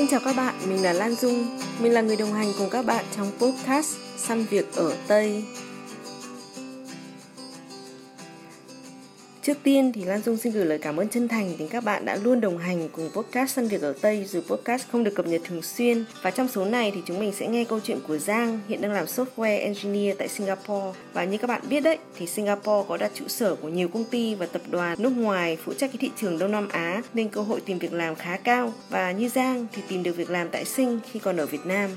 Xin chào các bạn, mình là Lan Dung. Mình là người đồng hành cùng các bạn trong podcast Săn Việc ở Tây. Trước tiên thì Lan Dung xin gửi lời cảm ơn chân thành đến các bạn đã luôn đồng hành cùng podcast Săn Việc ở Tây dù podcast không được cập nhật thường xuyên. Và trong số này thì chúng mình sẽ nghe câu chuyện của Giang, hiện đang làm software engineer tại Singapore. Và như các bạn biết đấy, thì Singapore có đặt trụ sở của nhiều công ty và tập đoàn nước ngoài phụ trách cái thị trường Đông Nam Á, nên cơ hội tìm việc làm khá cao. Và như Giang thì tìm được việc làm tại Sing khi còn ở Việt Nam.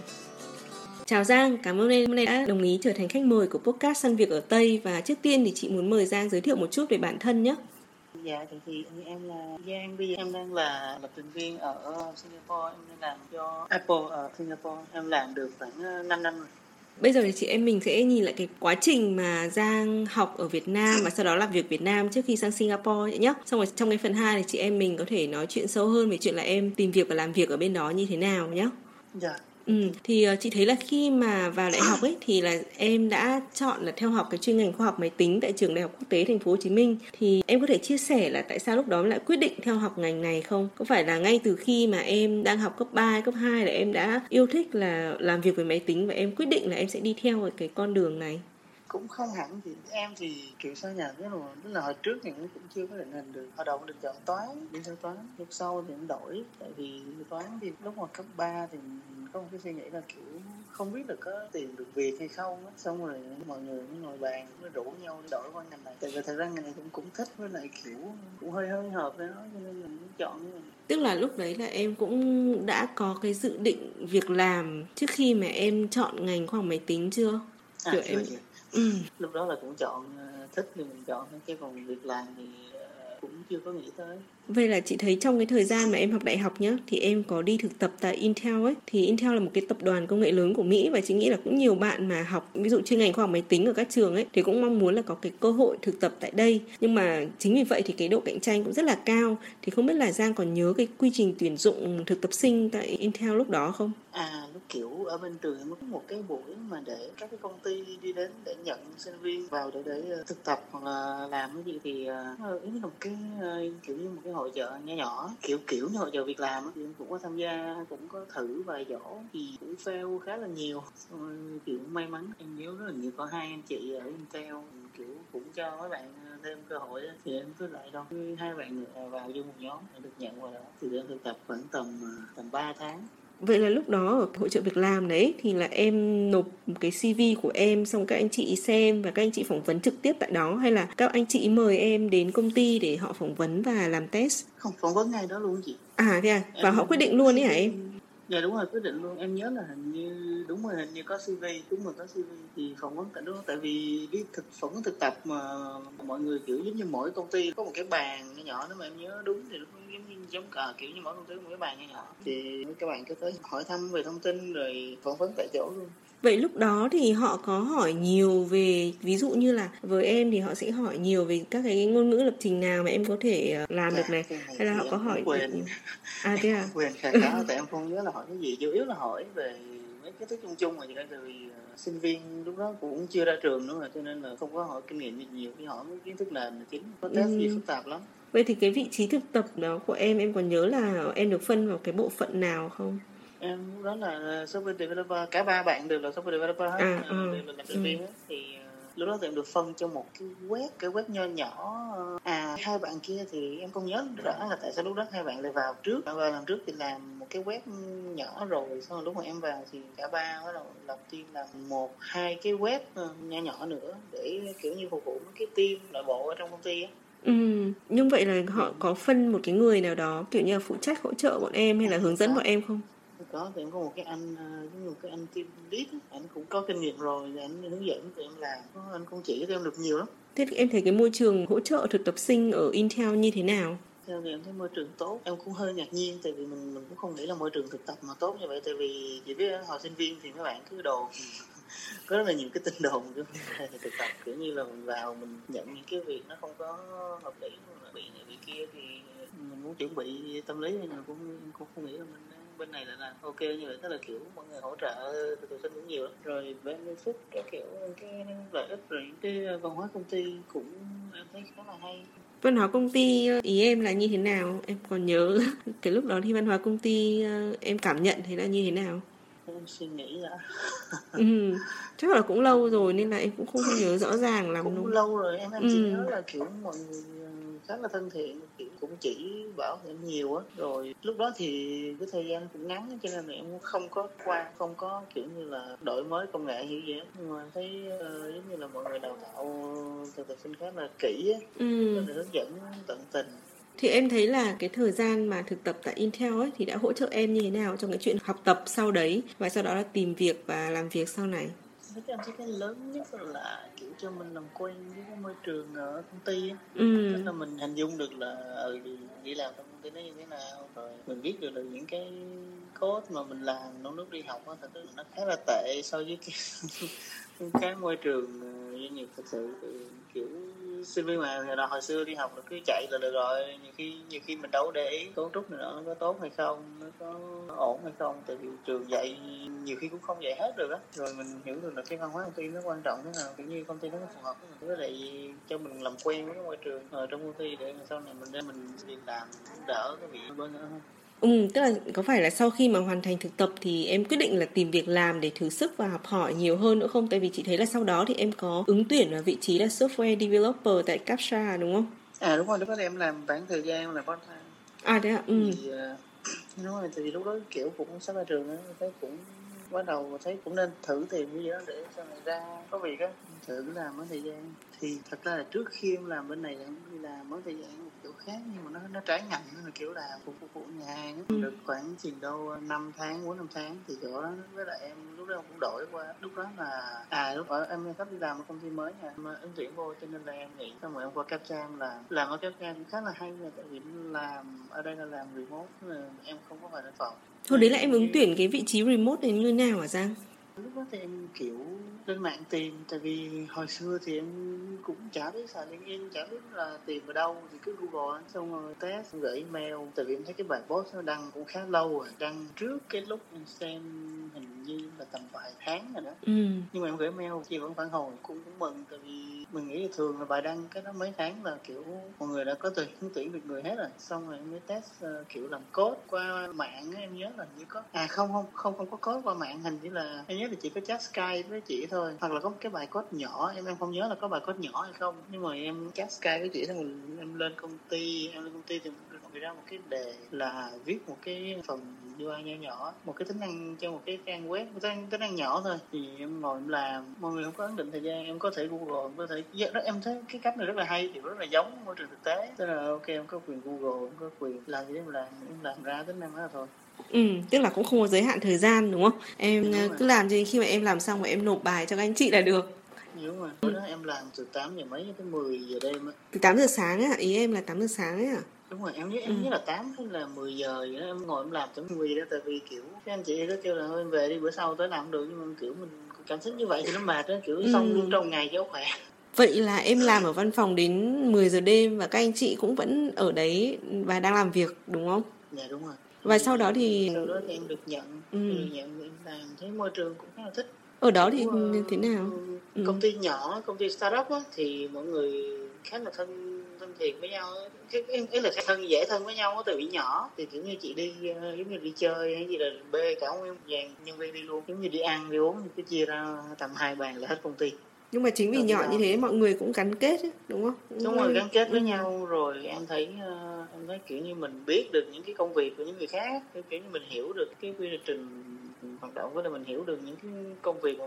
Chào Giang, cảm ơn em hôm nay đã đồng ý trở thành khách mời của podcast Săn Việc ở Tây và trước tiên thì chị muốn mời Giang giới thiệu một chút về bản thân nhé. Dạ thì, thì em là Giang bây giờ em đang là lập trình viên ở Singapore em đang làm cho Apple ở Singapore em làm được khoảng 5 năm rồi Bây giờ thì chị em mình sẽ nhìn lại cái quá trình mà Giang học ở Việt Nam và sau đó làm việc Việt Nam trước khi sang Singapore nhé. Xong rồi trong cái phần 2 thì chị em mình có thể nói chuyện sâu hơn về chuyện là em tìm việc và làm việc ở bên đó như thế nào nhé. Dạ. Ừ, thì ờ, chị thấy là khi mà vào đại học ấy thì là em đã chọn là theo học cái chuyên ngành khoa học máy tính tại trường Đại học Quốc tế Thành phố Hồ Chí Minh thì em có thể chia sẻ là tại sao lúc đó lại quyết định theo học ngành này không? Có phải là ngay từ khi mà em đang học cấp 3, cấp 2 là em đã yêu thích là làm việc với máy tính và em quyết định là em sẽ đi theo cái con đường này? Cũng không hẳn thì em thì kiểu sao nhỉ tức là tức là hồi trước thì cũng chưa có định hình được. Hồi đầu định chọn toán đi theo toán lúc sau thì cũng đổi. Tại vì toán thì lúc mà cấp 3 thì có một cái suy nghĩ là kiểu không biết được có tìm được việc hay không á. Xong rồi mọi người mới ngồi bàn mới rủ nhau đổi qua ngành này. Tại vì thật ra ngành này cũng cũng thích với lại kiểu cũng hơi hơi hợp với nó cho nên mình cũng chọn như này tức là lúc đấy là em cũng đã có cái dự định việc làm trước khi mà em chọn ngành khoa học máy tính chưa? À, Kiểu em em ừ. lúc đó là cũng chọn ờ, thích thì mình chọn thôi, chứ còn việc làm thì ờ, cũng chưa có nghĩ tới Vậy là chị thấy trong cái thời gian mà em học đại học nhá thì em có đi thực tập tại Intel ấy. Thì Intel là một cái tập đoàn công nghệ lớn của Mỹ và chị nghĩ là cũng nhiều bạn mà học ví dụ chuyên ngành khoa học máy tính ở các trường ấy thì cũng mong muốn là có cái cơ hội thực tập tại đây. Nhưng mà chính vì vậy thì cái độ cạnh tranh cũng rất là cao. Thì không biết là Giang còn nhớ cái quy trình tuyển dụng thực tập sinh tại Intel lúc đó không? À, lúc kiểu ở bên trường có một cái buổi mà để các cái công ty đi đến để nhận sinh viên vào để để ờ, thực tập hoặc là làm cái gì thì ờ, nó là một cái ờ, kiểu như một cái hội chợ nhỏ nhỏ, kiểu kiểu như hội chợ việc làm thì em cũng có tham gia, cũng có thử vài dỗ thì cũng fail khá là nhiều. Rồi, kiểu, may mắn em nhớ rất là nhiều, có hai anh chị ở Intel kiểu, cũng cho mấy bạn ờ, thêm cơ hội thì em cứ lại đâu hai bạn nữa vào vô một nhóm được nhận vào đó. Thì em thực tập khoảng tầm ờ, tầm ba tháng. Vậy là lúc đó ở hỗ trợ việc làm đấy thì là em nộp cái CV của em xong các anh chị xem và các anh chị phỏng vấn trực tiếp tại đó hay là các anh chị mời em đến công ty để họ phỏng vấn và làm test? không phỏng vấn ngay đó luôn chị À thế à? Và họ quyết định luôn ấy hả em? Dạ đúng rồi quyết định luôn. Em nhớ là hình như đúng rồi hình như có cv đúng rồi có cv thì phỏng vấn tại đó tại vì đi thực phỏng vấn thực tập mà mọi người kiểu giống như mỗi công ty có một cái bàn nhỏ nhỏ nếu mà em nhớ đúng thì nó giống như giống cả kiểu như mỗi công ty có một cái bàn nhỏ nhỏ. Thì các bạn cứ tới hỏi thăm về thông tin rồi phỏng vấn tại chỗ luôn. Vậy lúc đó thì họ có hỏi nhiều về ví dụ như là với em thì họ sẽ hỏi nhiều về các cái ngôn ngữ lập trình nào mà em có thể ờ, làm được này. cái này hay là họ có hỏi quên. À thế à? quên khá khá tại em không nhớ là hỏi cái gì chủ yếu là hỏi về mấy cái thứ chung chung mà tại vì ờ, sinh viên lúc đó cũng chưa ra trường nữa mà cho nên là không có hỏi kinh nghiệm gì nhiều khi hỏi mấy kiến thức nền là chính có test gì Ừ. phức tạp lắm Vậy thì cái vị trí thực tập đó của em em còn nhớ là em được phân vào cái bộ phận nào không? em đó là software developer cả ba bạn đều là software developer hết À, ừ. đều là lập trình viên thì ờ, lúc đó thì em được phân cho một cái web cái web nho nhỏ ờ, à hai bạn kia thì em không nhớ rõ là tại sao lúc đó hai bạn lại vào trước. Vào làm trước thì làm một cái web nhỏ rồi xong rồi lúc mà em vào thì cả ba bắt đầu lập team làm một hai cái web ờ, nho nhỏ nữa để kiểu như phục vụ mấy cái team nội bộ ở trong công ty á. Ừ, nhưng vậy là họ có phân một cái người nào đó kiểu như là phụ trách hỗ trợ bọn em hay là hướng dẫn bọn em không? Có thì em có một cái anh ờ, giống như một cái anh team lead anh cũng có kinh nghiệm rồi thì anh hướng dẫn tụi em làm anh cũng chỉ cho em được nhiều lắm Thế thì em thấy cái môi trường hỗ trợ thực tập sinh ở Intel như thế nào? theo thì em thấy môi trường tốt em cũng hơi ngạc nhiên tại vì mình mình cũng không nghĩ là môi trường thực tập mà tốt như vậy tại vì chỉ biết hồi sinh viên thì các bạn cứ đồn có rất là nhiều cái tin đồn là thực tập kiểu như là mình vào mình nhận những cái việc nó không có hợp lý bị này bị kia thì mình muốn chuẩn bị tâm lý nên là cũng cũng không nghĩ là mình bên này là làm ok như vậy tức là kiểu mọi người hỗ trợ thực tập sinh cũng nhiều lắm rồi benefit cái kiểu cái lợi ích rồi những cái văn hóa công ty cũng em thấy khá là hay văn hóa công ty ý em là như thế nào em còn nhớ cái lúc đó thì văn hóa công ty ờ, em cảm nhận thấy là như thế nào em suy nghĩ đã ừ. chắc là cũng lâu rồi nên là em cũng không nhớ rõ ràng lắm cũng đúng lâu rồi em em chỉ ừ. nhớ là kiểu mọi người khá là thân thiện kiểu cũng chỉ bảo em nhiều á. Rồi lúc đó thì cái thời gian cũng ngắn cho nên là em không có qua không có kiểu như là đổi mới công nghệ như vậy nhưng mà thấy uh, giống như là mọi người đào tạo thực tập sinh khá là kỹ á ừ. hướng dẫn tận tình. Thì em thấy là cái thời gian mà thực tập tại Intel ấy thì đã hỗ trợ em như thế nào trong cái chuyện học tập sau đấy? Và sau đó là tìm việc và làm việc sau này với em thấy cái lớn nhất là kiểu cho mình làm quen với cái môi trường ở công ty á ừ. tức là mình hình dung được là ừ, đi làm trong công ty nó như thế nào rồi mình biết được là những cái code mà mình làm trong lúc đi học á thật nó khá là tệ so với cái, cái môi trường ờ, doanh nghiệp thật sự kiểu sinh viên mà hồi, hồi xưa đi học là cứ chạy là được rồi. Nhiều khi nhiều khi mình đâu để ý cấu trúc này nó có tốt hay không nó có ổn hay không. Tại vì trường dạy nhiều khi cũng không dạy hết được á. Rồi mình hiểu được là cái văn hóa công ty nó quan trọng thế nào. Kiểu như công ty nó phù hợp với mình với lại cho mình làm quen với cái môi trường ở trong công ty để sau này mình ra mình đi làm đỡ cái việc bên nữa hơn. Ừ, tức là có phải là sau khi mà hoàn thành thực tập thì em quyết định là tìm việc làm để thử sức và học hỏi nhiều hơn nữa không? Tại vì chị thấy là sau đó thì em có ứng tuyển vào vị trí là software developer tại Capsha đúng không? À đúng rồi, lúc đó em làm bán thời gian làm part time. À thế ạ? Ừ. Thì, uh, đúng rồi, thì lúc đó kiểu cũng sắp ra trường á, thấy cũng bắt đầu thấy cũng nên thử tìm cái gì đó để sau này ra có việc á thử làm ở thời gian thì thật ra là trước khi em làm bên này em đi làm ở thời gian một kiểu khác nhưng mà nó nó trái ngành nó là kiểu là phục vụ nhà hàng ừ. được khoảng chừng đâu năm tháng bốn năm tháng thì chỗ đó với lại em lúc đó em cũng đổi qua lúc đó là à lúc đó em sắp đi làm ở công ty mới nha mà ứng tuyển vô cho nên là em nghĩ xong rồi em qua Capcam làm làm ở Capcam cũng khá là hay nha tại vì làm ở đây là làm remote là em không có phải lên phòng Thôi đấy là em ứng tuyển cái vị trí remote này như nào hả Giang? Đó thì em kiểu lên mạng tìm, tại vì hồi xưa thì em cũng chả biết xài LinkedIn chả biết là tìm ở đâu, thì cứ Google xong rồi test, gửi email, tại vì em thấy cái bài post nó đăng cũng khá lâu rồi, đăng trước cái lúc em xem hình như là tầm vài tháng rồi đó. Ừ. nhưng mà em gửi mail chị vẫn phản hồi cũng cũng mừng tại vì mình nghĩ là thường là bài đăng cái đó mấy tháng là kiểu mọi người đã có tuyển tuyển được người hết rồi. Xong rồi em mới test uh, kiểu làm code qua mạng em nhớ là như có à không không không không có code qua mạng hình như là em nhớ là chỉ có chat skype với chị thôi. Hoặc là có cái bài code nhỏ em em không nhớ là có bài code nhỏ hay không. Nhưng mà em chat skype với chị xong rồi em lên công ty em lên công ty thì mình ra một cái đề là viết một cái phần UI nhỏ nhỏ một cái tính năng cho một cái trang web một tính, tính năng nhỏ thôi thì em ngồi em làm mọi người không có ấn định thời gian em có thể google em có thể dạ, đó em thấy cái cách này rất là hay thì rất là giống môi trường thực tế tức là ok em có quyền google em có quyền làm gì em làm em làm ra tính năng đó thôi Ừ, tức là cũng không có giới hạn thời gian đúng không? Em đúng cứ làm gì khi mà em làm xong và em nộp bài cho các anh chị là được. Đúng rồi, bữa đó em làm từ 8 giờ mấy tới 10 giờ đêm á. Từ 8 giờ sáng á, ý em là 8 giờ sáng ấy à? Đúng rồi em nhớ em ừ. nhớ là 8 hay là 10 giờ vậy đó em ngồi em làm tới 10 đó tại vì kiểu các anh chị có kêu là thôi em về đi bữa sau tới làm được nhưng mà kiểu mình cảm thấy như vậy thì nó mệt đó kiểu ừ. xong luôn trong ngày cho khỏe Vậy là em làm ở văn phòng đến 10 giờ đêm và các anh chị cũng vẫn ở đấy và đang làm việc đúng không? Dạ đúng rồi. Và sau đó thì sau đó thì em được nhận, ừ. được nhận em làm thấy môi trường cũng khá là thích. Ở đó thì uh, thế nào? Ừ. Công ty nhỏ, công ty startup á, thì mọi người khá là thân thân thiện với nhau. Cái cái là thân dễ thân với nhau từ bị nhỏ. Thì kiểu như chị đi uh, giống như đi chơi hay gì là bê cả nguyên dàn nhân viên đi luôn. Giống như đi ăn đi uống cứ chia ra tầm hai bàn là hết công ty. Nhưng mà chính vì nhỏ như thế mọi người cũng gắn kết ấy, đúng không? Đúng, đúng rồi gắn kết với ừ. nhau rồi em thấy uh, em thấy kiểu như mình biết được những cái công việc của những người khác kiểu như mình hiểu được cái quy trình hoạt động với là mình hiểu được những cái công việc mà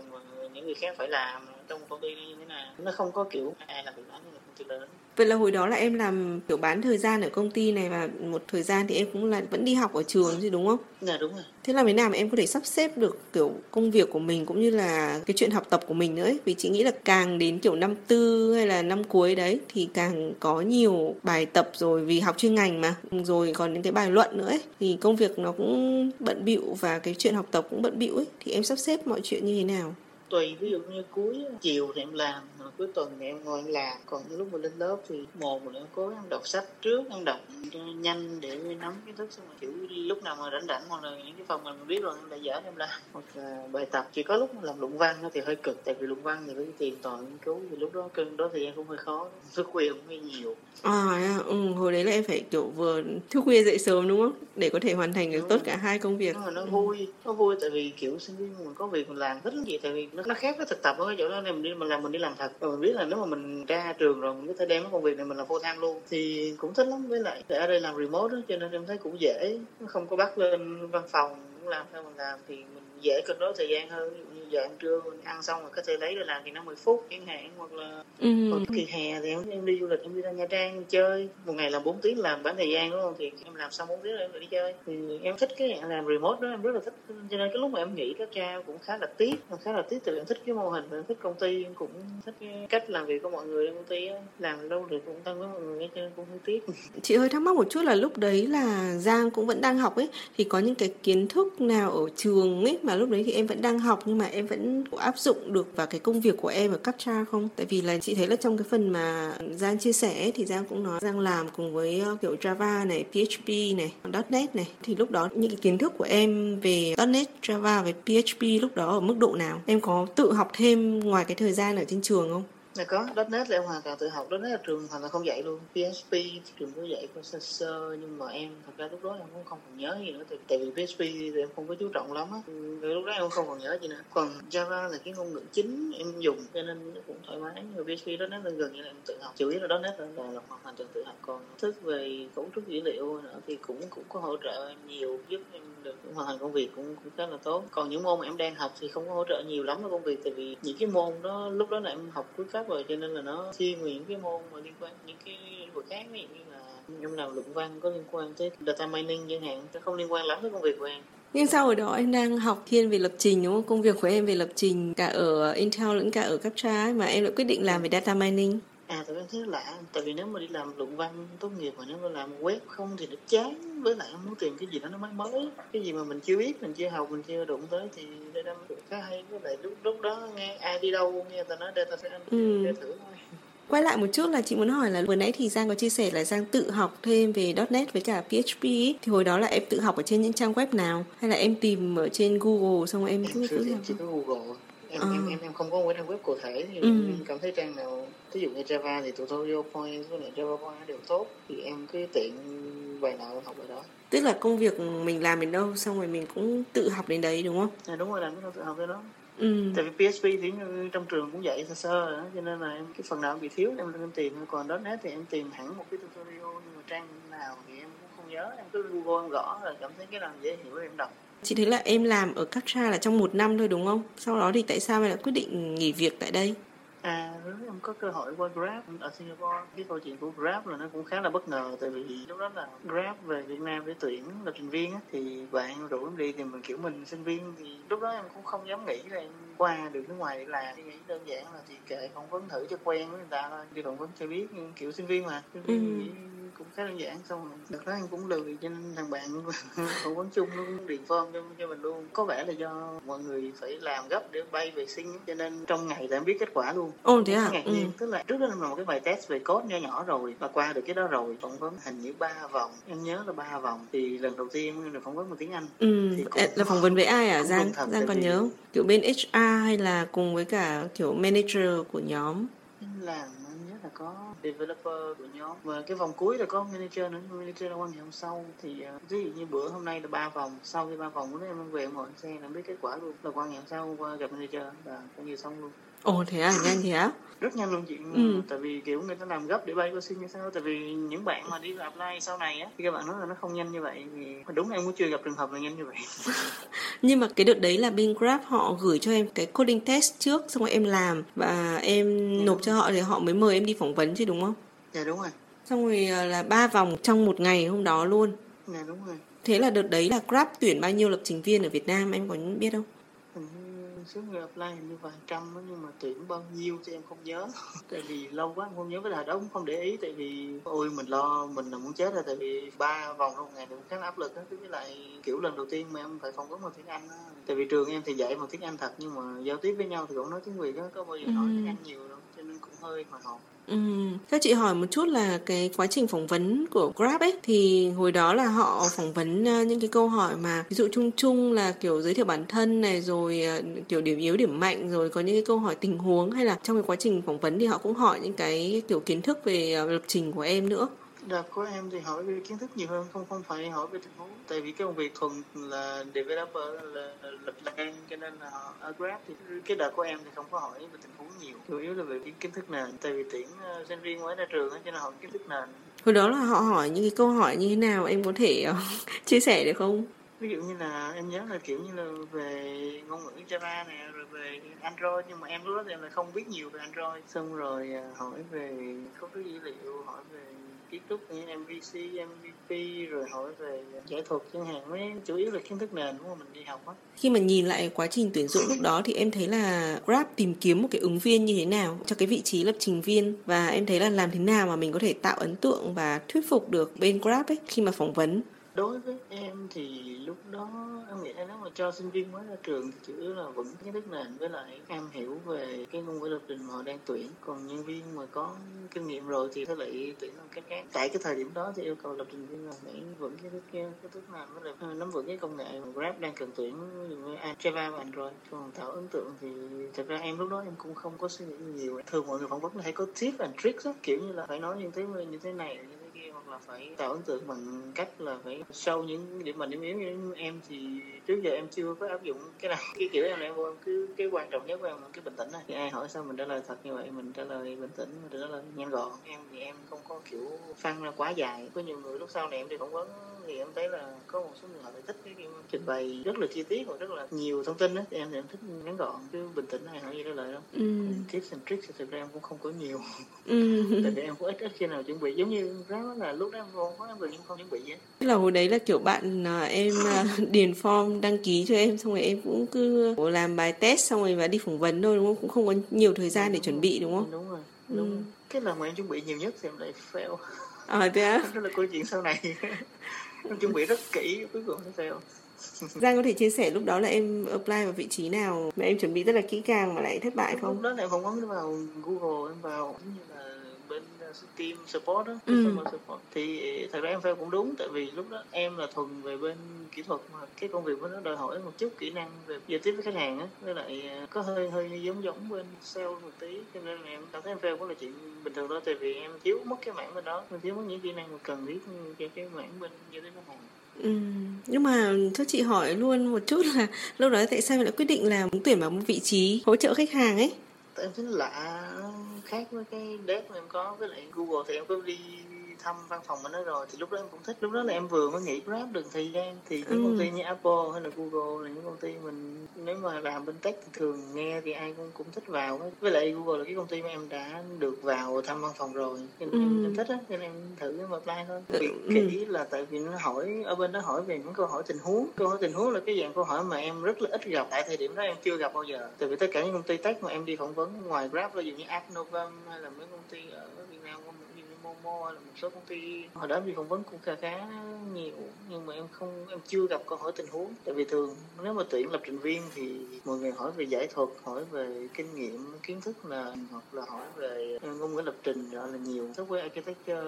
những người khác phải làm trong công ty như thế nào nó không có kiểu ai làm việc đó như là công ty lớn Vậy là hồi đó là em làm kiểu bán thời gian ở công ty này và một thời gian thì em cũng là vẫn đi học ở trường chứ đúng không? Dạ đúng rồi. Thế là thế nào mà em có thể sắp xếp được kiểu công việc của mình cũng như là cái chuyện học tập của mình nữa ấy? Vì chị nghĩ là càng đến kiểu năm tư hay là năm cuối đấy thì càng có nhiều bài tập rồi vì học chuyên ngành mà rồi còn những cái bài luận nữa ấy thì công việc nó cũng bận bịu và cái chuyện học tập cũng bận bịu ấy thì em sắp xếp mọi chuyện như thế nào? Tùy ví dụ như cuối chiều thì em làm cuối tuần thì em ngồi em làm còn lúc mà lên lớp thì một là em cố em đọc sách trước em đọc cho nhanh để nắm kiến thức xong rồi kiểu lúc nào mà rảnh rảnh hoặc là những cái phần mà mình biết rồi em đã dở em làm. Hoặc là bài tập chỉ có lúc mà làm luận văn thì hơi cực tại vì luận văn thì phải tìm tòi nghiên cứu thì lúc đó cân đó thời gian cũng hơi khó thức khuya cũng hơi nhiều. À ừ, hồi đấy là em phải kiểu vừa thức khuya dậy sớm đúng không? Để có thể hoàn thành được đúng tốt rồi. cả hai công việc. Nhưng mà nó vui nó vui tại vì kiểu sinh viên mình có việc mình làm thích gì tại vì nó, nó khác với thực tập ở cái chỗ đó nên mình đi mình làm mình đi làm thật và mình biết là nếu mà mình ra trường rồi mình có thể đem cái công việc này mình làm full time luôn thì cũng thích lắm. Với lại ở đây làm remote đó, cho nên em thấy cũng dễ. Không có bắt lên văn phòng làm theo mình làm thì mình dễ cân đối thời gian hơn. Ví dụ như giờ ăn trưa mình ăn xong rồi có thể lấy ra làm thì nó 10 phút chẳng hạn hoặc là ừ. kỳ hè thì em, đi du lịch em đi ra Nha Trang chơi. Một ngày làm 4 tiếng làm bán thời gian đúng không? Thì em làm xong 4 tiếng rồi em lại đi chơi. Thì em thích cái làm remote đó em rất là thích. Cho nên cái lúc mà em nghỉ các cha cũng khá là tiếc. Khá là tiếc tại vì em thích cái mô hình em thích công ty em cũng thích cái cách làm việc của mọi người trong công ty làm lâu được cũng tăng với mọi người cho nên cũng hơi tiếc. Chị hơi thắc mắc một chút là lúc đấy là Giang cũng vẫn đang học ấy thì có những cái kiến thức nào ở trường ấy mà lúc đấy thì em vẫn đang học nhưng mà em vẫn áp dụng được vào cái công việc của em ở Captcha không? Tại vì là chị thấy là trong cái phần mà Giang chia sẻ thì Giang cũng nói Giang làm cùng với ờ, kiểu Java này, PHP này, .NET này thì lúc đó những cái kiến thức của em về .NET, Java với PHP lúc đó ở mức độ nào? Em có tự học thêm ngoài cái thời gian ở trên trường không? Dạ có, .NET là em hoàn toàn tự học, .NET là trường hoàn toàn không dạy luôn. PHP trường có dạy có sơ sơ nhưng mà em thật ra lúc đó em cũng không còn nhớ gì nữa tại, tại vì PHP thì em không có chú trọng lắm á. lúc đó em không còn nhớ gì nữa. Còn Java là cái ngôn ngữ chính em dùng cho nên cũng thoải mái. Nhưng mà PHP .NET là gần như là em tự học. Chủ yếu là .NET là, là hoàn toàn tự học. Còn thức về cấu trúc dữ liệu nữa thì cũng cũng có hỗ trợ em nhiều giúp em được hoàn thành công việc cũng cũng khá là tốt. Còn những môn mà em đang học thì không có hỗ trợ nhiều lắm với công việc tại vì những cái môn đó lúc đó là em học cuối cấp rồi, cho nên là nó thiên về những cái môn mà liên quan, những cái lĩnh vực khác ví dụ như là em làm luận văn có liên quan tới data mining chẳng hạn, nó không liên quan lắm tới công việc của em nhưng sau hồi đó em đang học thiên về lập trình đúng không? Công việc của em về lập trình cả ở Intel lẫn cả ở Captcha mà em lại quyết định làm về data mining. À tại em thấy lạ Tại vì nếu mà đi làm luận văn tốt nghiệp mà nếu mà làm web không thì nó chán Với lại em muốn tìm cái gì đó nó mới mới Cái gì mà mình chưa biết, mình chưa học, mình chưa đụng tới Thì đây là khá hay Với lại lúc, lúc đó nghe ai đi đâu nghe ta nói data science ừ. để thử thôi Quay lại một chút là chị muốn hỏi là vừa nãy thì Giang có chia sẻ là Giang tự học thêm về .NET với cả PHP ấy. Thì hồi đó là em tự học ở trên những trang web nào? Hay là em tìm ở trên Google xong rồi em cứ cứ học? Chỉ có Google em, à. em, em em không có một trang web cụ thể thì ừ. em cảm thấy trang nào ví dụ như Java thì tutorial point với lại Java point đều tốt thì em cứ tiện bài nào học bài đó tức là công việc mình làm đến đâu xong rồi mình cũng tự học đến đấy đúng không? À, đúng rồi làm đến đâu tự học đến đó Ừ. tại vì PHP thì trong trường cũng dạy sơ sơ đó, cho nên là em cái phần nào bị thiếu em em tìm còn .NET thì em tìm hẳn một cái tutorial nhưng mà trang nào thì em cũng không nhớ em cứ Google em gõ rồi cảm thấy cái nào dễ hiểu em đọc Chị thấy là em làm ở Captcha là trong một năm thôi đúng không? Sau đó thì tại sao em lại quyết định nghỉ việc tại đây? À, nếu em có cơ hội qua Grab ở Singapore, cái câu chuyện của Grab là nó cũng khá là bất ngờ tại vì lúc đó là Grab về Việt Nam để tuyển lập trình viên á, thì bạn rủ em đi thì mình kiểu mình sinh viên thì lúc đó em cũng không dám nghĩ là em qua được nước ngoài để làm thì nghĩ đơn giản là thì kệ phỏng vấn thử cho quen với người ta thôi đi phỏng vấn cho biết kiểu sinh viên mà sinh viên ừ cũng khá đơn giản xong rồi đợt đó anh cũng lười cho nên thằng bạn phỏng vấn chung nó cũng điền form cho, cho mình luôn. Có vẻ là do mọi người phải làm gấp để bay vệ sinh cho nên trong ngày là em biết kết quả luôn. Ồ thế à? nhiên ừ. tức là trước đó em làm một cái bài test về code nhỏ nhỏ rồi và qua được cái đó rồi phỏng vấn hình như ba vòng. Em nhớ là ba vòng thì lần đầu tiên em được phỏng vấn bằng tiếng anh. Ừ thì cũng, là phỏng vấn với ai à? giang giang còn nhớ kiểu bên hr hay là cùng với cả kiểu manager của nhóm? Làm là có developer của nhóm. Và cái vòng cuối là có manager nữa. Manager là quan hệ hôm sau. Thì uh, ví dụ như bữa hôm nay là ba vòng. Sau khi ba vòng muốn em về em ngồi xe là biết kết quả luôn. Là quan hệ hôm sau qua gặp manager và coi như xong luôn ồ thế à? Nhanh thế á? Rất nhanh luôn chị. Ừ. tại vì kiểu người ta làm gấp để bay qua xin như sao tại vì những bạn mà đi apply sau này á thì các bạn nói là nó không nhanh như vậy thì đúng em cũng chưa gặp trường hợp là nhanh như vậy. Nhưng mà cái đợt đấy là bên Grab họ gửi cho em cái coding test trước xong rồi em làm và em dạ. nộp cho họ thì họ mới mời em đi phỏng vấn chứ đúng không? Dạ đúng rồi. Xong rồi ờ, là ba vòng trong một ngày hôm đó luôn. Dạ đúng rồi. Thế là đợt đấy là Grab tuyển bao nhiêu lập trình viên ở Việt Nam em có biết không người apply hình như vài trăm đó, nhưng mà tuyển bao nhiêu thì em không nhớ tại vì lâu quá em không nhớ cái thời đó cũng không để ý tại vì ôi mình lo mình là muốn chết rồi tại vì ba vòng trong ngày thì khá là áp lực đó với lại kiểu lần đầu tiên mà em phải phỏng vấn bằng tiếng anh đó. tại vì trường em thì dạy bằng tiếng anh thật nhưng mà giao tiếp với nhau thì cũng nói tiếng việt đó có bao giờ nói Ừ. tiếng anh nhiều đâu cho nên cũng hơi hồi hộp Ừ. Các chị hỏi một chút là cái quá trình phỏng vấn của Grab ấy, thì hồi đó là họ phỏng vấn ờ, những cái câu hỏi mà ví dụ chung chung là kiểu giới thiệu bản thân này, rồi ờ, kiểu điểm yếu, điểm mạnh, rồi có những cái câu hỏi tình huống, hay là trong cái quá trình phỏng vấn thì họ cũng hỏi những cái kiểu kiến thức về ờ, lập trình của em nữa. Đợt của em thì hỏi về kiến thức nhiều hơn, không không phải hỏi về tình huống. Tại vì cái công việc thuần là developer là lập trình cho nên là họ ở Grab thì cái đợt của em thì không có hỏi về tình huống nhiều. Chủ yếu là về cái kiến thức nền. Tại vì tuyển ờ, sinh viên mới ra trường cho nên hỏi kiến thức nền. Hồi đó là họ hỏi những cái câu hỏi như thế nào em có thể ờ, chia sẻ được không? Ví dụ như là em nhớ là kiểu như là về ngôn ngữ Java nè, rồi về Android nhưng mà em lúc đó thì em là không biết nhiều về Android. Xong rồi à, hỏi về cấu trúc dữ liệu, hỏi về kiến trúc như MVC, MVP rồi hỏi về giải thuật chẳng hạn mấy chủ yếu là kiến thức nền của mình đi học á. Khi mà nhìn lại quá trình tuyển dụng lúc đó thì em thấy là Grab tìm kiếm một cái ứng viên như thế nào cho cái vị trí lập trình viên và em thấy là làm thế nào mà mình có thể tạo ấn tượng và thuyết phục được bên Grab ấy khi mà phỏng vấn. Đối với em thì lúc đó em nghĩ là nếu mà cho sinh viên mới ra trường thì chủ yếu là vững kiến thức nền với lại em hiểu về cái ngôn ngữ lập trình mà họ đang tuyển. Còn nhân viên mà có kinh nghiệm rồi thì sẽ lại tuyển bằng cách khác. Tại cái thời điểm đó thì yêu cầu lập trình viên là phải vững kiến thức kiến thức nền với lại à, nắm vững cái công nghệ mà Grab đang cần tuyển như Java và Android. Còn tạo ấn tượng thì thật ra em lúc đó em cũng không có suy nghĩ nhiều. Thường mọi người phỏng vấn là hay có tip and tricks á, kiểu như là phải nói như thế như thế này như là phải tạo ấn tượng bằng cách là phải sâu những điểm mạnh điểm yếu như em thì trước giờ em chưa có áp dụng cái nào cái kiểu em em cứ cái quan trọng nhất của em là cái bình tĩnh này thì ai hỏi sao mình trả lời thật như vậy mình trả lời bình tĩnh mình trả lời nhanh gọn. Em thì em không có kiểu phăng ra quá dài. Có nhiều người lúc sau này em đi phỏng vấn thì em thấy là có một số người họ lại thích cái kiểu trình bày rất là chi tiết và rất là nhiều thông tin đó thì em thì em thích ngắn gọn chứ bình tĩnh ai hỏi gì trả lời đâu. Ừ. tips and tricks thì thực ra em cũng không có nhiều. Ừ. tại vì em cũng ít ít khi nào chuẩn bị. Giống như đó là lúc đó em không có em nhưng không chuẩn bị Tức là hồi đấy là kiểu bạn à, em à, điền form đăng ký cho em xong rồi em cũng cứ làm bài test xong rồi và đi phỏng vấn thôi đúng không? Cũng không có nhiều thời gian để chuẩn bị đúng không? đúng rồi đúng Ừ. cái lần mà em chuẩn bị nhiều nhất thì em lại fail À thế á. đó là câu chuyện sau này em chuẩn bị rất kỹ cuối cùng nó fail Giang có thể chia sẻ lúc đó là em apply vào vị trí nào mà em chuẩn bị rất là kỹ càng mà lại thất bại lúc không? đó là phỏng vấn vào Google em vào như là team support đó Ừ. customer support thì thật ra em fail cũng đúng tại vì lúc đó em là thuần về bên kỹ thuật mà cái công việc nó đòi hỏi một chút kỹ năng về giao tiếp với khách hàng á với lại uh, có hơi hơi giống giống bên sale một tí cho nên là em cảm thấy em fail cũng là chuyện bình thường thôi tại vì em thiếu mất cái mảng bên đó em thiếu mất những kỹ năng mà cần thiết cho cái mảng bên giao tiếp khách hàng Ừ. Nhưng mà cho chị hỏi luôn một chút là lúc đó tại sao em lại quyết định là muốn tuyển vào một vị trí hỗ trợ khách hàng ấy? tại em thấy lạ khác với cái desk mà em có với lại Google thì em có đi thăm văn phòng ở đó rồi thì lúc đó em cũng thích lúc đó là em vừa mới nghỉ Grab được thời gian thì những Ừ. công ty như Apple hay là Google là những công ty mình nếu mà làm bên tech thì thường nghe thì ai cũng cũng thích vào ấy. với lại Google là cái công ty mà em đã được vào thăm văn phòng rồi nên Ừ. em, thích á nên em thử em apply thôi việc Ừ. kỹ là tại vì nó hỏi ở bên đó hỏi về những câu hỏi tình huống câu hỏi tình huống là cái dạng câu hỏi mà em rất là ít gặp tại thời điểm đó em chưa gặp bao giờ tại vì tất cả những công ty tech mà em đi phỏng vấn ngoài Grab ví dụ như AppNovam hay là mấy công ty ở Việt Nam Momo hay là một số công ty hồi đó em đi phỏng vấn cũng khá khá nhiều, nhưng mà em không, em chưa gặp câu hỏi tình huống tại vì thường nếu mà tuyển lập trình viên thì mọi người hỏi về giải thuật, hỏi về kinh nghiệm, kiến thức là hoặc là hỏi về ngôn ngữ lập trình, đó là nhiều software architecture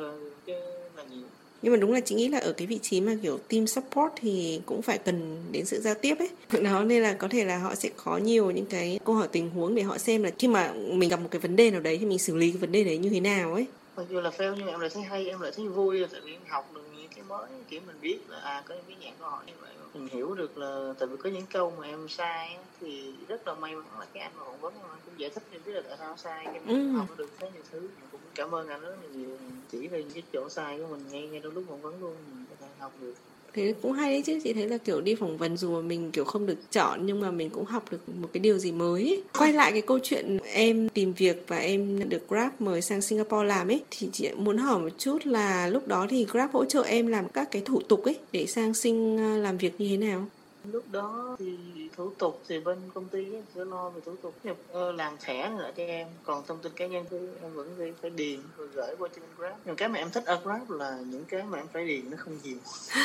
là nhiều Nhưng mà đúng là chị nghĩ là ở cái vị trí mà kiểu team support thì cũng phải cần đến sự giao tiếp ấy. Đó nên là có thể là họ sẽ có nhiều những cái câu hỏi tình huống để họ xem là khi mà mình gặp một cái vấn đề nào đấy thì mình xử lý cái vấn đề đấy như thế nào ấy mặc dù là fail nhưng mà em lại thấy hay em lại thấy vui tại vì em học được những cái mới kiểu mình biết là à có những cái dạng câu hỏi như vậy. Mình hiểu được là tại vì có những câu mà em sai thì rất là may mắn là cái anh mà phỏng vấn anh cũng giải thích em biết là tại sao sai cái Ừ. mình học được khá nhiều thứ. Mình cũng cảm ơn anh rất là nhiều chỉ về những cái chỗ sai của mình ngay ngay trong lúc phỏng vấn luôn mình có thể học được Thế cũng hay đấy chứ, chị thấy là kiểu đi phỏng vấn dù mà mình kiểu không được chọn nhưng mà mình cũng học được một cái điều gì mới ấy. Quay lại cái câu chuyện em tìm việc và em được Grab mời sang Singapore làm ấy, thì chị muốn hỏi một chút là lúc đó thì Grab hỗ trợ em làm các cái thủ tục ấy để sang Sing ờ, làm việc như thế nào? Lúc đó thì thủ tục thì bên công ty sẽ lo về thủ tục. Nhập ờ, làm thẻ nữa cho em. Còn thông tin cá nhân thì em vẫn phải, phải điền rồi gửi qua bên Grab nhưng cái mà em thích ở Grab là những cái mà em phải điền nó không nhiều.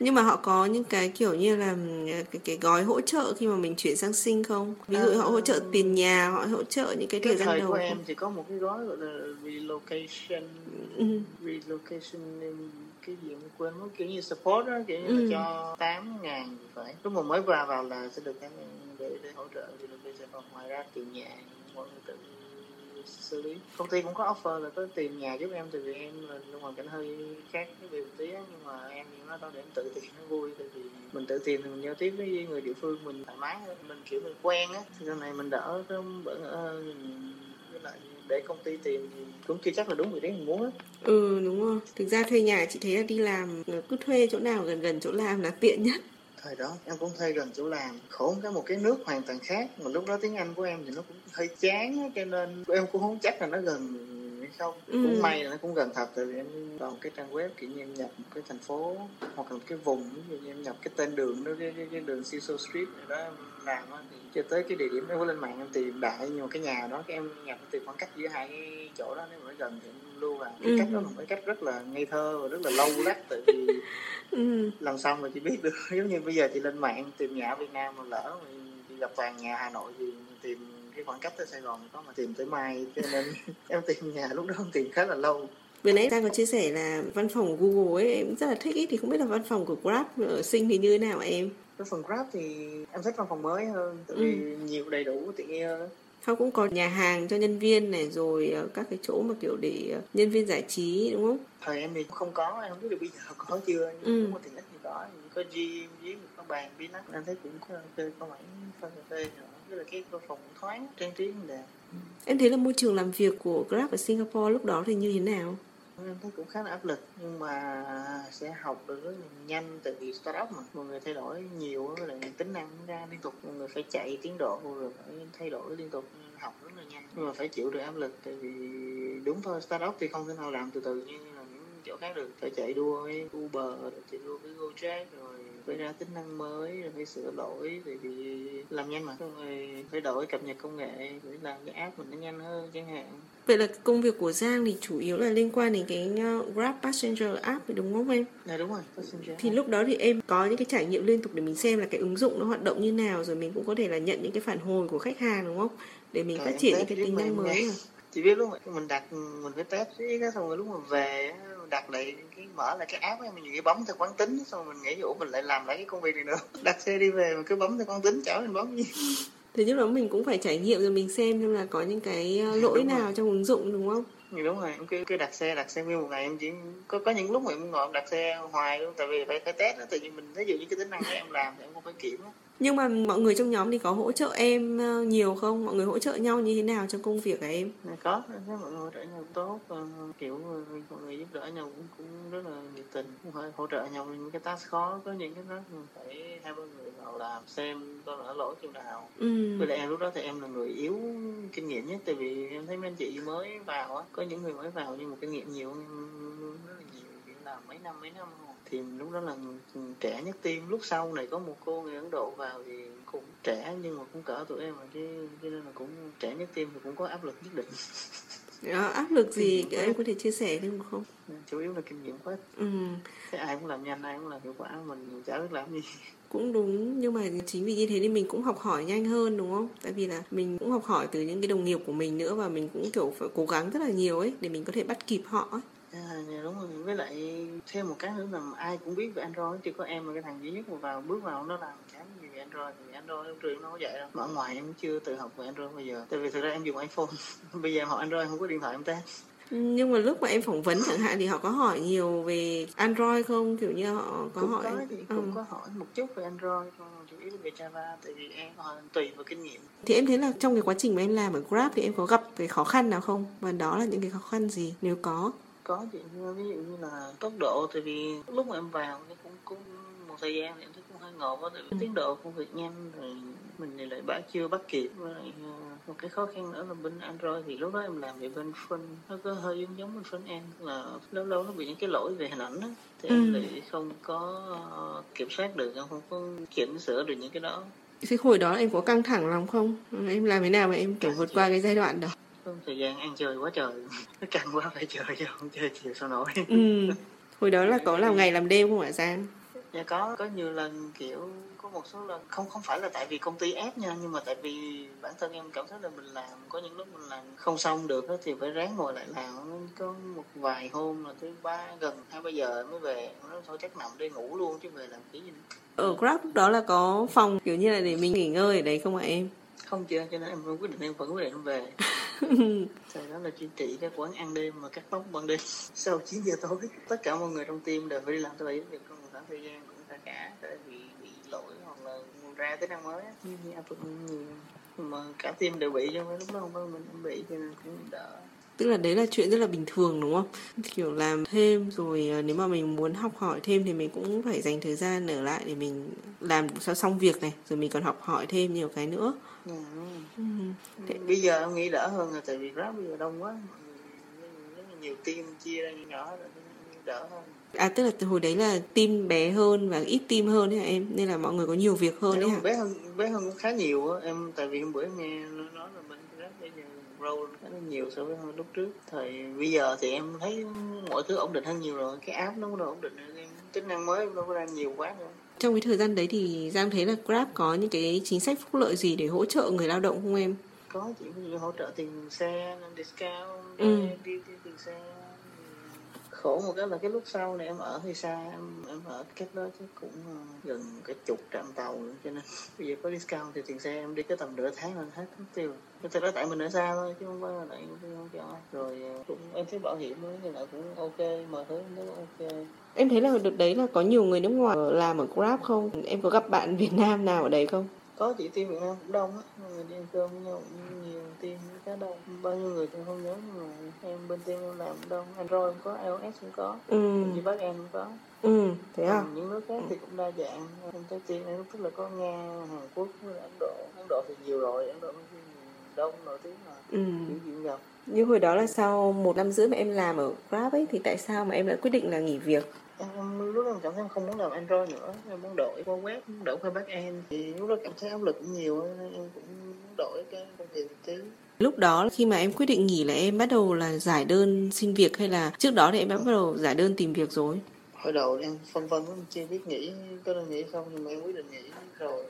Nhưng mà họ có những cái kiểu như là cái, cái gói hỗ trợ khi mà mình chuyển sang sinh không? Ví dụ à, họ hỗ trợ tiền nhà họ hỗ trợ những cái, cái thời gian đầu của em thì có một cái gói gọi là relocation ừ. relocation cái gì em quên mất kiểu như support đó kiểu như ừ. là cho tám ngàn phải. Lúc mà mới vào vào là sẽ được em để để hỗ trợ relocation còn ngoài ra tiền nhà mọi người tự xử lý. Công ty cũng có offer là có tìm nhà giúp em tại vì em là trong hoàn cảnh hơi khác cái việc tí nhưng mà em nói tao để em tự tìm nó vui tại vì mình tự tìm thì mình giao tiếp với người địa phương mình thoải mái mình kiểu mình quen á. Thì sau này mình đỡ cái bỡ ngỡ với lại để công ty tìm cũng chưa chắc là đúng vị trí mình muốn á. Ừ đúng rồi. Thực ra thuê nhà chị thấy là đi làm cứ thuê chỗ nào gần gần chỗ làm là tiện nhất. Thời đó em cũng thuê gần chỗ làm khổ cái một cái nước hoàn toàn khác mà lúc đó tiếng anh của em thì nó cũng hơi chán cho nên em cũng không chắc là nó gần hay không ừ. cũng may là nó cũng gần thật tại vì em vào cái trang web kiểu như em nhập một cái thành phố hoặc là một cái vùng ví dụ như em nhập cái tên đường đó cái, cái, cái đường Cecil Street rồi đó em làm thì cho tới cái địa điểm em có lên mạng em tìm đại nhưng mà cái nhà đó cái em nhập tìm khoảng cách giữa hai cái chỗ đó nếu mà nó gần thì em lưu vào cái ừ. cách đó là một cái cách rất là ngây thơ và rất là lâu lắc tại vì ừ. lần sau mà chị biết được giống như bây giờ chị lên mạng tìm nhà ở Việt Nam mà lỡ mà chị gặp toàn nhà Hà Nội thì tìm cái khoảng cách tới Sài Gòn có mà tìm tới mai cho nên em tìm nhà lúc đó không tìm khá là lâu Vừa nãy Giang có chia sẻ là văn phòng Google ấy em rất là thích ý thì không biết là văn phòng của Grab ở sinh thì như thế nào em? Cái phần Grab thì em thích văn phòng mới hơn tại vì ừ. nhiều đầy đủ tiện nghi hơn Họ cũng có nhà hàng cho nhân viên này rồi ờ, các cái chỗ mà kiểu để ờ, nhân viên giải trí đúng không? Thời em thì không có, em không biết được bây giờ có chưa nhưng ừ. có tiện ích thì có, có gym với một cái bàn nắp em thấy cũng có ok, có mảng pha cà phê nữa là cái phòng thoáng trang trí đẹp. Em thấy là môi trường làm việc của Grab ở Singapore lúc đó thì như thế nào? em thấy cũng khá là áp lực nhưng mà sẽ học được rất là nhanh tại vì startup mà mọi người thay đổi nhiều với lại tính năng ra liên tục mọi người phải chạy tiến độ rồi phải thay đổi liên tục học rất là nhanh nhưng mà phải chịu được áp lực tại vì đúng thôi startup thì không thể nào làm từ từ như là những chỗ khác được phải chạy đua với Uber rồi chạy đua với Gojek rồi phải ra tính năng mới rồi phải sửa lỗi tại vì làm nhanh mà rồi phải đổi cập nhật công nghệ để làm cái app mình nó nhanh hơn chẳng hạn Vậy là công việc của Giang thì chủ yếu là liên quan đến cái ờ, Grab Passenger app đúng không em? Dạ đúng rồi, Passenger. Thì lúc đó thì em có những cái trải nghiệm liên tục để mình xem là cái ứng dụng nó hoạt động như nào rồi mình cũng có thể là nhận những cái phản hồi của khách hàng đúng không? Để mình phát triển những cái tính năng mới. Mà. Chị biết lúc mà mình đặt mình phải test cái xong rồi lúc mà về đặt lại cái mở lại cái app ấy mình cái bấm theo quán tính xong rồi mình nghĩ ủa mình lại làm lại cái công việc này nữa đặt xe đi về mà cứ bấm theo quán tính chảo mình bấm gì thì lúc đó mình cũng phải trải nghiệm rồi mình xem xem là có những cái ờ, lỗi đúng nào rồi. trong ứng dụng đúng không thì đúng rồi em cứ, cứ đặt xe đặt xe nguyên một ngày em chỉ có có những lúc mà em ngồi em đặt xe hoài luôn tại vì phải phải test đó tại vì mình ví dụ như cái tính năng đó em làm thì em cũng phải kiểm đó. Nhưng mà mọi người trong nhóm thì có hỗ trợ em ờ, nhiều không? Mọi người hỗ trợ nhau như thế nào trong công việc của em? Dạ, có. Thấy mọi người hỗ trợ nhau tốt ờ, kiểu mọi người giúp đỡ nhau cũng cũng rất là nhiệt tình. Hỗ trợ nhau những cái task khó có những cái mình phải hai ba người vào làm xem tôi đã lỗi chỗ nào. Ừ. với lại em lúc đó thì em là người yếu kinh nghiệm nhất tại vì em thấy mấy anh chị mới vào á có những người mới vào nhưng mà kinh nghiệm nhiều rất là nhiều là mấy năm mấy năm thì lúc đó là trẻ nhất team. Lúc sau này có một cô người ấn độ vào thì cũng trẻ nhưng mà cũng cỡ tuổi em mà chứ cho nên là cũng trẻ nhất team thì cũng có áp lực nhất định. Đó, áp lực gì em có thể chia sẻ thêm không? Chủ yếu là kinh nghiệm quá. Ừ. thế ai cũng làm nhanh ai cũng làm hiệu quả mình chả biết làm gì. Cũng đúng nhưng mà chính vì như thế nên mình cũng học hỏi nhanh hơn đúng không? Tại vì là mình cũng học hỏi từ những cái đồng nghiệp của mình nữa và mình cũng kiểu phải cố gắng rất là nhiều ấy để mình có thể bắt kịp họ ấy À, dạ đúng rồi với lại thêm một cái nữa là ai cũng biết về android chỉ có em là cái thằng duy nhất mà vào bước vào nó làm chán gì về android thì android trong trường nó có dạy đâu mà ở ngoài em chưa tự học về android bao giờ. Tại vì thực ra em dùng iphone. Bây giờ em học android không có điện thoại em test nhưng mà lúc mà em phỏng vấn chẳng hạn thì họ có hỏi nhiều về Android không? Kiểu như họ có cũng hỏi có thì ừ. cũng có hỏi một chút về Android chủ yếu là về Java tại vì em tùy vào kinh nghiệm. Thì em thấy là trong cái quá trình mà em làm ở Grab thì em có gặp cái khó khăn nào không? Và đó là những cái khó khăn gì? Nếu có có chị ví dụ như là tốc độ tại vì lúc mà em vào thì cũng cũng một thời gian thì em thấy cũng hơi ngộp á tại vì tiến độ công việc nhanh rồi mình thì lại bắt chưa bắt kịp với lại ờ, một cái khó khăn nữa là bên Android thì lúc đó em làm về bên front nó có hơi giống giống bên front end là lâu lâu nó bị những cái lỗi về hình ảnh á thì em Ừ. lại không có ờ, kiểm soát được em không có kiểm sửa được những cái đó Thế hồi đó em có căng thẳng lắm không? Em làm thế nào mà em kiểu vượt qua cái giai đoạn đó? Thời gian ăn chơi quá trời nó căng quá phải chơi chứ không chơi chiều sao nổi Ừ. Hồi đó là có làm ngày làm đêm không hả Giang? Dạ có, có nhiều lần kiểu có một số lần không không phải là tại vì công ty ép nha nhưng mà tại vì bản thân em cảm thấy là mình làm có những lúc mình làm không xong được á thì phải ráng ngồi lại làm có một vài hôm là tới ba gần hai ba giờ mới về nó thôi chắc nằm đây ngủ luôn chứ về làm cái gì nữa. Ở Grab lúc đó là có phòng kiểu như là để mình nghỉ ngơi ở đấy không hả em? không chưa cho nên em quyết định em vẫn quyết định em về sau đó là chuyên trị các quán ăn đêm mà cắt tóc ban đêm sau 9 giờ tối tất cả mọi người trong team đều phải đi làm tới bảy giờ trong một khoảng thời gian cũng khá cả tại vì bị lỗi hoặc là ra tới năm mới như áp lực nhiều mà cả team đều bị không phải lúc đó không phải mình cũng bị cho nên cũng đỡ Tức là đấy là chuyện rất là bình thường đúng không? Kiểu làm thêm rồi ờ, nếu mà mình muốn học hỏi thêm thì mình cũng phải dành thời gian ở lại để mình làm sao xong việc này rồi mình còn học hỏi thêm nhiều cái nữa. Ừ. Ừ. bây giờ em nghĩ đỡ hơn rồi tại vì Grab bây giờ đông quá. Nhiều team chia ra nhỏ rồi đỡ hơn. À tức là từ hồi đấy là team bé hơn và ít team hơn đấy hả em? Nên là mọi người có nhiều việc hơn đấy hả? bé hơn bé hơn cũng khá nhiều á. Em tại vì hôm bữa em nghe nó nói là bên Grab bây giờ roll khá là nhiều so với lúc trước. Thời bây giờ thì em thấy mọi thứ ổn định hơn nhiều rồi. Cái app nó cũng ổn định rồi em tính năng mới nó có ra nhiều quá nữa Trong cái thời gian đấy thì Giang thấy là Grab có những cái chính sách phúc lợi gì để hỗ trợ người lao động không em? có như hỗ trợ tiền xe discount Ừ. đi, đi, đi tiền xe khổ một cái là cái lúc sau này em ở hơi xa em em ở cách đó chắc cũng ờ, gần cái chục trạm tàu nữa, cho nên bây giờ có discount thì tiền xe em đi cái tầm nửa tháng là hết mất tiêu cái thật ra tại mình ở xa thôi, chứ không phải là tại công không cho rồi ờ, cũng, em thấy bảo hiểm mới thì lại cũng ok, mọi thứ nó ok Em thấy là đợt đấy là có nhiều người nước ngoài làm ở Grab không? Em có gặp bạn Việt Nam nào ở đấy không? Có chị team Việt Nam cũng đông á người đi ăn cơm với nhau cũng nhiều team khá đông. Bao nhiêu người thì không nhớ nhưng mà em bên team em làm cũng đông. Android cũng có iOS cũng có Ừ, như bác em cũng có. Ừ, thế à? Những nước khác thì cũng đa dạng. Em thấy team em tức là có Nga Hàn Quốc Ấn Độ. Ấn Độ thì nhiều rồi Ấn Độ thì đông nổi tiếng mà Ừ. kiểu chuyện gặp. Như hồi đó là sau một năm rưỡi mà em làm ở Grab ấy thì tại sao mà em lại quyết định là nghỉ việc? Em, em lúc đó em cảm thấy em không muốn làm Android nữa em muốn đổi qua web muốn đổi qua back end. Thì lúc đó cảm thấy áp lực cũng nhiều nên em cũng muốn đổi cái công việc tí Lúc đó khi mà em quyết định nghỉ là em bắt đầu là giải đơn xin việc hay là trước đó thì em đã bắt đầu giải đơn tìm việc rồi? hồi đầu em phân vân em chưa biết nghỉ có nên nghỉ không nhưng mà em quyết định nghỉ rồi.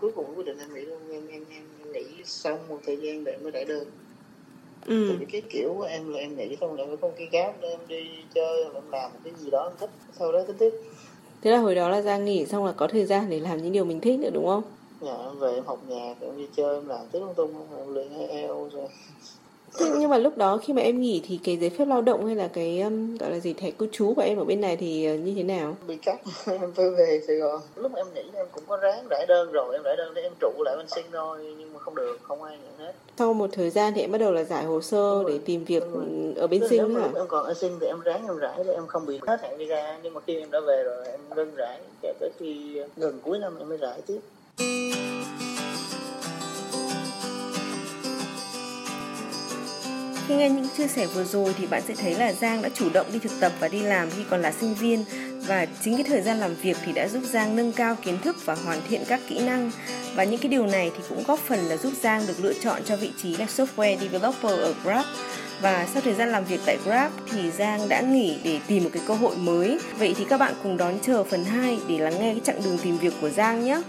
Cuối cùng quyết định em nghỉ luôn em em em nghỉ xong một thời gian để mới đại đơn Ừ. cái kiểu của em là em nghĩ xong rồi không cái gáp để em đi chơi hoặc là em làm một cái gì đó em thích sau đó tính tiếp Thế là hồi đó là Giang nghỉ xong là có thời gian để làm những điều mình thích nữa đúng không? nhà em về em học nhạc em đi chơi em làm thứ lung tung em luyện IELTS rồi Thế nhưng mà lúc đó khi mà em nghỉ thì cái giấy phép lao động hay là cái um, gọi là gì thẻ cư trú của em ở bên này thì uh, như thế nào? bị cắt em phải về Sài Gòn. Lúc em nghỉ em cũng có ráng rải đơn rồi em rải đơn để em trụ lại bên sinh thôi nhưng mà không được không ai nhận hết. Sau một thời gian thì em bắt đầu là giải hồ sơ để tìm việc ở bên Tức sinh hả? em còn ở sinh thì em ráng em rải để em không bị hết hạn đi ra. Nhưng mà khi em đã về rồi em ngưng rải cho tới khi gần cuối năm em mới rải tiếp Khi nghe những chia sẻ vừa rồi thì bạn sẽ thấy là Giang đã chủ động đi thực tập và đi làm khi còn là sinh viên và chính cái thời gian làm việc thì đã giúp Giang nâng cao kiến thức và hoàn thiện các kỹ năng và những cái điều này thì cũng góp phần là giúp Giang được lựa chọn cho vị trí là software developer ở Grab và sau thời gian làm việc tại Grab thì Giang đã nghỉ để tìm một cái cơ hội mới. Vậy thì các bạn cùng đón chờ phần 2 để lắng nghe cái chặng đường tìm việc của Giang nhé.